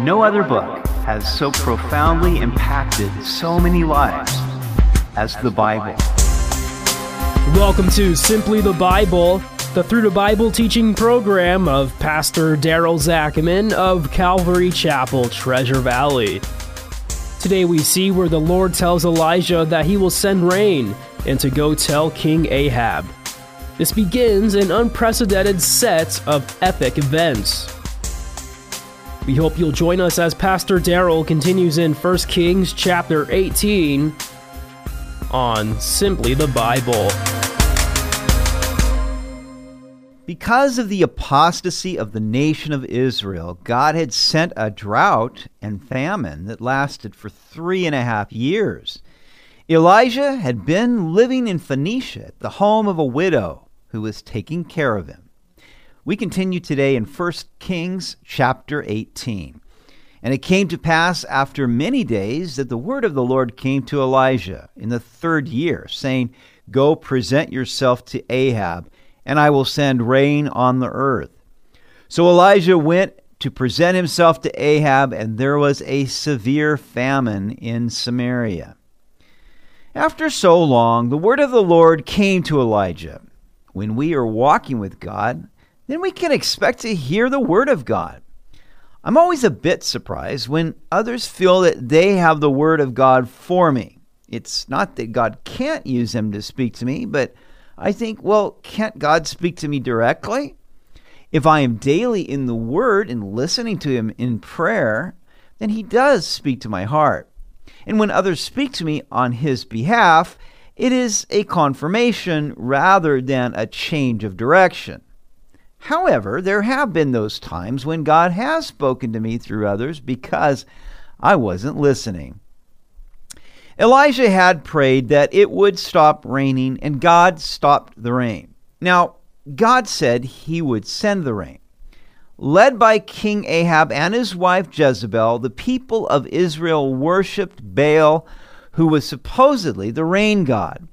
No other book has so profoundly impacted so many lives as the Bible. Welcome to Simply the Bible, the Through the Bible teaching program of Pastor Daryl Zachman of Calvary Chapel, Treasure Valley. Today we see where the Lord tells Elijah that he will send rain and to go tell King Ahab. This begins an unprecedented set of epic events. We hope you'll join us as Pastor Daryl continues in 1 Kings chapter 18 on Simply the Bible. Because of the apostasy of the nation of Israel, God had sent a drought and famine that lasted for three and a half years. Elijah had been living in Phoenicia the home of a widow who was taking care of him. We continue today in 1 Kings chapter 18. And it came to pass after many days that the word of the Lord came to Elijah in the third year, saying, Go present yourself to Ahab, and I will send rain on the earth. So Elijah went to present himself to Ahab, and there was a severe famine in Samaria. After so long, the word of the Lord came to Elijah. When we are walking with God, then we can expect to hear the Word of God. I'm always a bit surprised when others feel that they have the Word of God for me. It's not that God can't use them to speak to me, but I think, well, can't God speak to me directly? If I am daily in the Word and listening to Him in prayer, then He does speak to my heart. And when others speak to me on His behalf, it is a confirmation rather than a change of direction. However, there have been those times when God has spoken to me through others because I wasn't listening. Elijah had prayed that it would stop raining, and God stopped the rain. Now, God said he would send the rain. Led by King Ahab and his wife Jezebel, the people of Israel worshiped Baal, who was supposedly the rain god.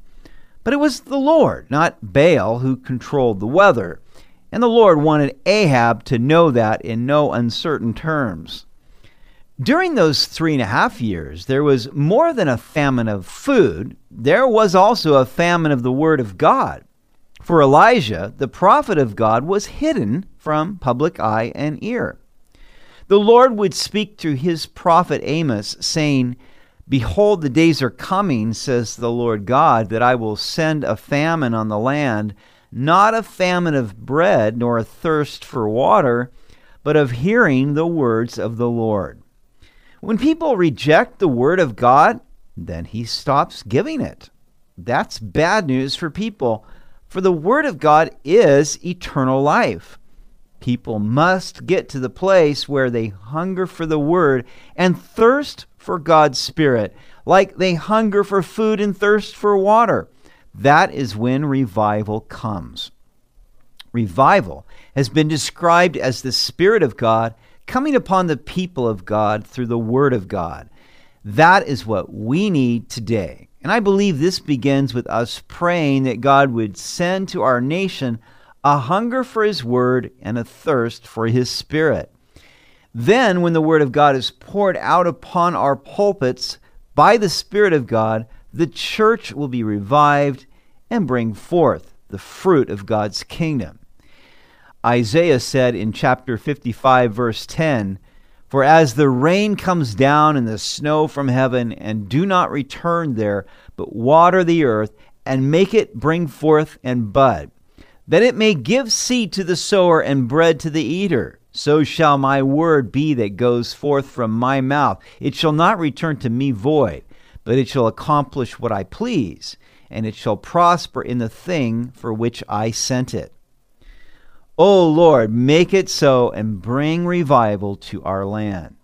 But it was the Lord, not Baal, who controlled the weather. And the Lord wanted Ahab to know that in no uncertain terms. During those three and a half years, there was more than a famine of food, there was also a famine of the Word of God. For Elijah, the prophet of God was hidden from public eye and ear. The Lord would speak through his prophet Amos, saying, Behold, the days are coming, says the Lord God, that I will send a famine on the land not a famine of bread, nor a thirst for water, but of hearing the words of the Lord. When people reject the word of God, then he stops giving it. That's bad news for people, for the word of God is eternal life. People must get to the place where they hunger for the word and thirst for God's Spirit, like they hunger for food and thirst for water. That is when revival comes. Revival has been described as the Spirit of God coming upon the people of God through the Word of God. That is what we need today. And I believe this begins with us praying that God would send to our nation a hunger for His Word and a thirst for His Spirit. Then, when the Word of God is poured out upon our pulpits by the Spirit of God, the church will be revived and bring forth the fruit of God's kingdom. Isaiah said in chapter 55, verse 10 For as the rain comes down and the snow from heaven, and do not return there, but water the earth, and make it bring forth and bud, that it may give seed to the sower and bread to the eater. So shall my word be that goes forth from my mouth. It shall not return to me void but it shall accomplish what I please, and it shall prosper in the thing for which I sent it. O Lord, make it so and bring revival to our land.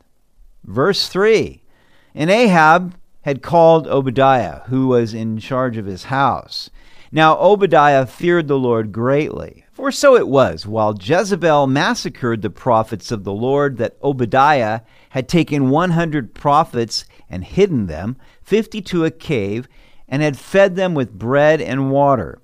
Verse 3 And Ahab had called Obadiah, who was in charge of his house. Now Obadiah feared the Lord greatly. For so it was, while Jezebel massacred the prophets of the Lord, that Obadiah had taken 100 prophets and hidden them, fifty to a cave, and had fed them with bread and water.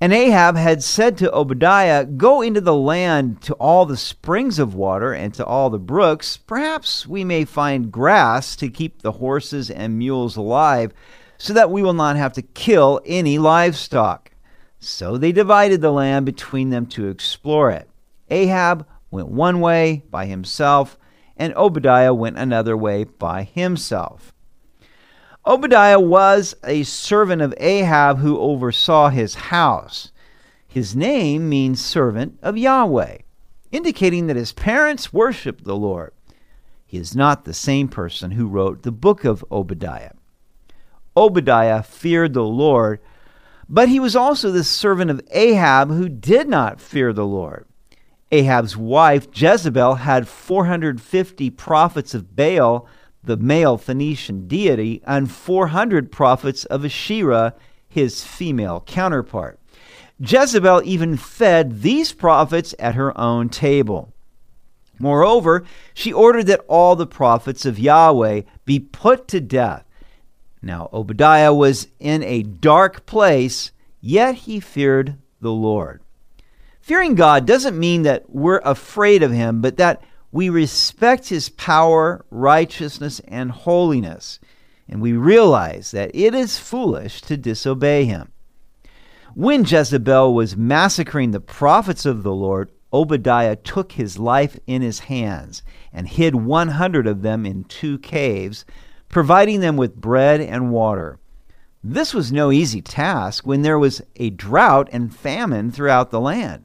And Ahab had said to Obadiah, Go into the land to all the springs of water and to all the brooks. Perhaps we may find grass to keep the horses and mules alive, so that we will not have to kill any livestock. So they divided the land between them to explore it. Ahab went one way by himself, and Obadiah went another way by himself. Obadiah was a servant of Ahab who oversaw his house. His name means servant of Yahweh, indicating that his parents worshiped the Lord. He is not the same person who wrote the book of Obadiah. Obadiah feared the Lord, but he was also the servant of Ahab who did not fear the Lord. Ahab's wife Jezebel had 450 prophets of Baal the male Phoenician deity, and 400 prophets of Asherah, his female counterpart. Jezebel even fed these prophets at her own table. Moreover, she ordered that all the prophets of Yahweh be put to death. Now, Obadiah was in a dark place, yet he feared the Lord. Fearing God doesn't mean that we're afraid of him, but that we respect his power, righteousness, and holiness, and we realize that it is foolish to disobey him. When Jezebel was massacring the prophets of the Lord, Obadiah took his life in his hands and hid 100 of them in two caves, providing them with bread and water. This was no easy task when there was a drought and famine throughout the land.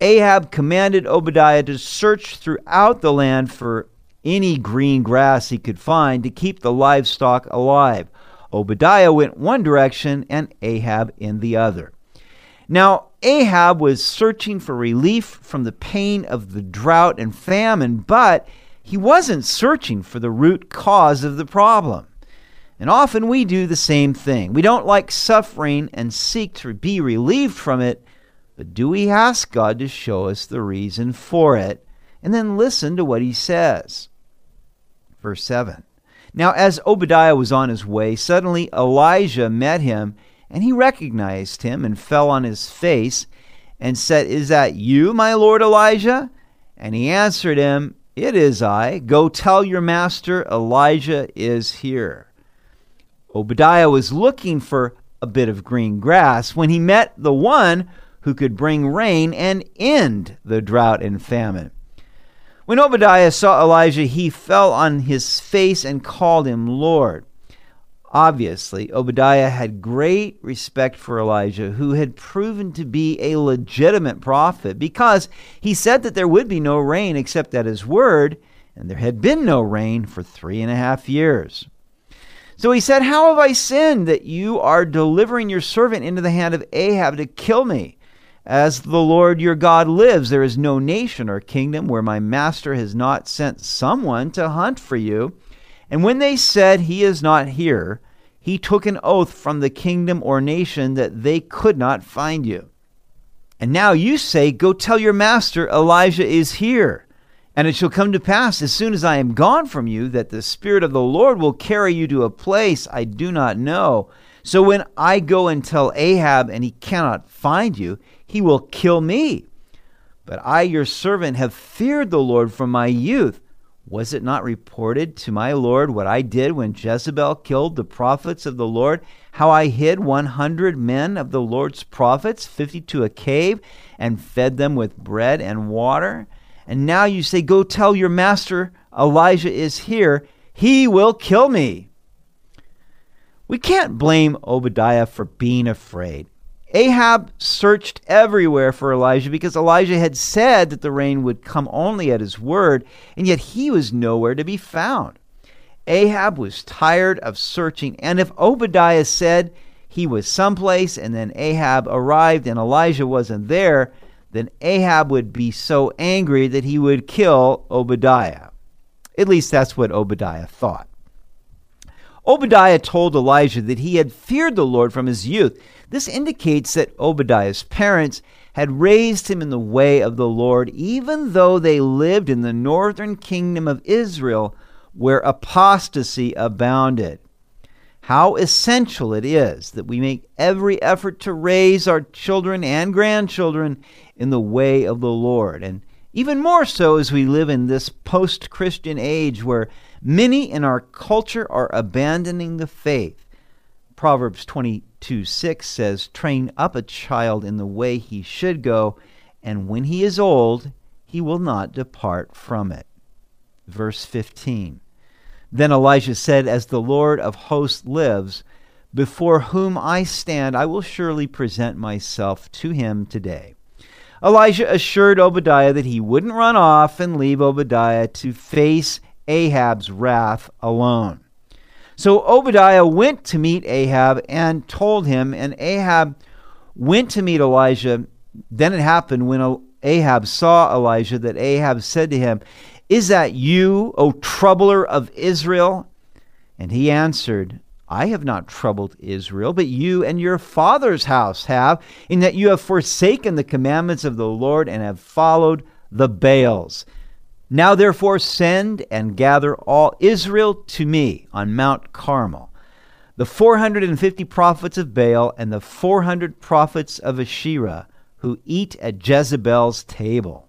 Ahab commanded Obadiah to search throughout the land for any green grass he could find to keep the livestock alive. Obadiah went one direction and Ahab in the other. Now, Ahab was searching for relief from the pain of the drought and famine, but he wasn't searching for the root cause of the problem. And often we do the same thing. We don't like suffering and seek to be relieved from it, but do we ask God to show us the reason for it and then listen to what he says? Verse 7. Now, as Obadiah was on his way, suddenly Elijah met him, and he recognized him and fell on his face and said, Is that you, my lord Elijah? And he answered him, It is I. Go tell your master, Elijah is here. Obadiah was looking for a bit of green grass when he met the one who could bring rain and end the drought and famine. When Obadiah saw Elijah, he fell on his face and called him Lord. Obviously, Obadiah had great respect for Elijah, who had proven to be a legitimate prophet, because he said that there would be no rain except at his word, and there had been no rain for three and a half years. So he said, How have I sinned that you are delivering your servant into the hand of Ahab to kill me? As the Lord your God lives, there is no nation or kingdom where my master has not sent someone to hunt for you. And when they said, He is not here, he took an oath from the kingdom or nation that they could not find you. And now you say, Go tell your master, Elijah is here. And it shall come to pass, as soon as I am gone from you, that the Spirit of the Lord will carry you to a place I do not know. So when I go and tell Ahab, and he cannot find you, he will kill me. But I, your servant, have feared the Lord from my youth. Was it not reported to my Lord what I did when Jezebel killed the prophets of the Lord? How I hid 100 men of the Lord's prophets, 50 to a cave, and fed them with bread and water? And now you say, Go tell your master Elijah is here. He will kill me. We can't blame Obadiah for being afraid. Ahab searched everywhere for Elijah because Elijah had said that the rain would come only at his word, and yet he was nowhere to be found. Ahab was tired of searching, and if Obadiah said he was someplace and then Ahab arrived and Elijah wasn't there, then Ahab would be so angry that he would kill Obadiah. At least that's what Obadiah thought. Obadiah told Elijah that he had feared the Lord from his youth. This indicates that Obadiah's parents had raised him in the way of the Lord, even though they lived in the northern kingdom of Israel, where apostasy abounded. how essential it is that we make every effort to raise our children and grandchildren in the way of the Lord. And even more so as we live in this post Christian age where many in our culture are abandoning the faith. Proverbs 22 6 says, Train up a child in the way he should go, and when he is old, he will not depart from it. Verse 15. Then Elijah said, As the Lord of hosts lives, before whom I stand, I will surely present myself to him today. Elijah assured Obadiah that he wouldn't run off and leave Obadiah to face Ahab's wrath alone. So Obadiah went to meet Ahab and told him, and Ahab went to meet Elijah. Then it happened when Ahab saw Elijah that Ahab said to him, Is that you, O troubler of Israel? And he answered, I have not troubled Israel, but you and your father's house have, in that you have forsaken the commandments of the Lord and have followed the Baals. Now therefore send and gather all Israel to me on Mount Carmel, the 450 prophets of Baal and the 400 prophets of Asherah who eat at Jezebel's table.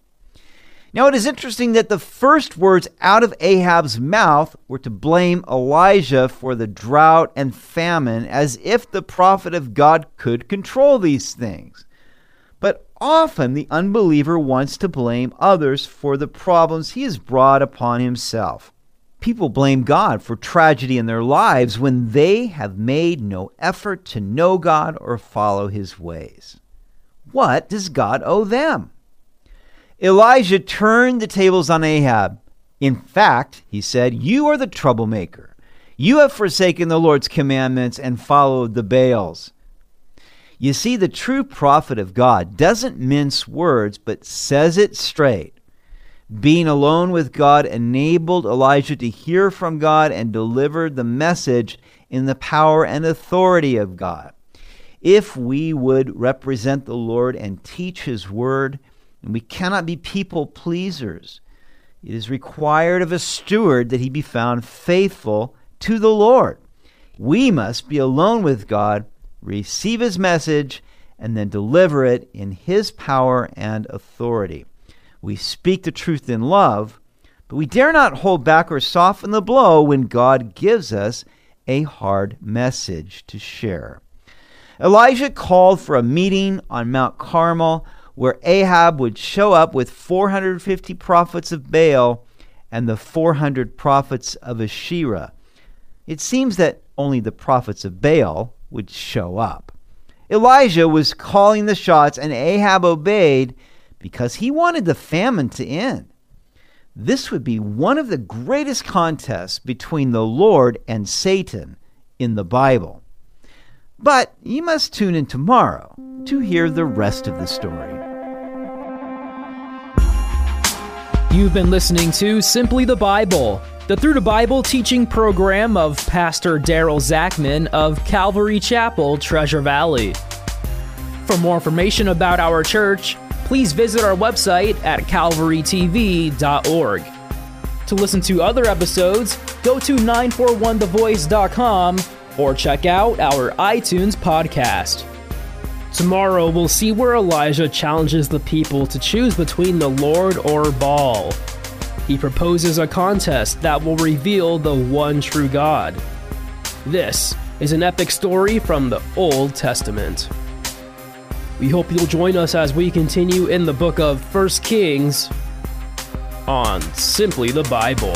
Now, it is interesting that the first words out of Ahab's mouth were to blame Elijah for the drought and famine, as if the prophet of God could control these things. Often the unbeliever wants to blame others for the problems he has brought upon himself. People blame God for tragedy in their lives when they have made no effort to know God or follow his ways. What does God owe them? Elijah turned the tables on Ahab. In fact, he said, You are the troublemaker. You have forsaken the Lord's commandments and followed the Baals. You see, the true prophet of God doesn't mince words, but says it straight. Being alone with God enabled Elijah to hear from God and deliver the message in the power and authority of God. If we would represent the Lord and teach his word, and we cannot be people pleasers. It is required of a steward that he be found faithful to the Lord. We must be alone with God, receive his message, and then deliver it in his power and authority. We speak the truth in love, but we dare not hold back or soften the blow when God gives us a hard message to share. Elijah called for a meeting on Mount Carmel where Ahab would show up with 450 prophets of Baal and the 400 prophets of Asherah. It seems that only the prophets of Baal would show up. Elijah was calling the shots, and Ahab obeyed because he wanted the famine to end. This would be one of the greatest contests between the Lord and Satan in the Bible. But you must tune in tomorrow to hear the rest of the story. You've been listening to Simply the Bible, the Through the Bible teaching program of Pastor Daryl Zachman of Calvary Chapel, Treasure Valley. For more information about our church, please visit our website at calvarytv.org. To listen to other episodes, go to 941thevoice.com or check out our iTunes podcast. Tomorrow, we'll see where Elijah challenges the people to choose between the Lord or Baal. He proposes a contest that will reveal the one true God. This is an epic story from the Old Testament. We hope you'll join us as we continue in the book of 1 Kings on Simply the Bible.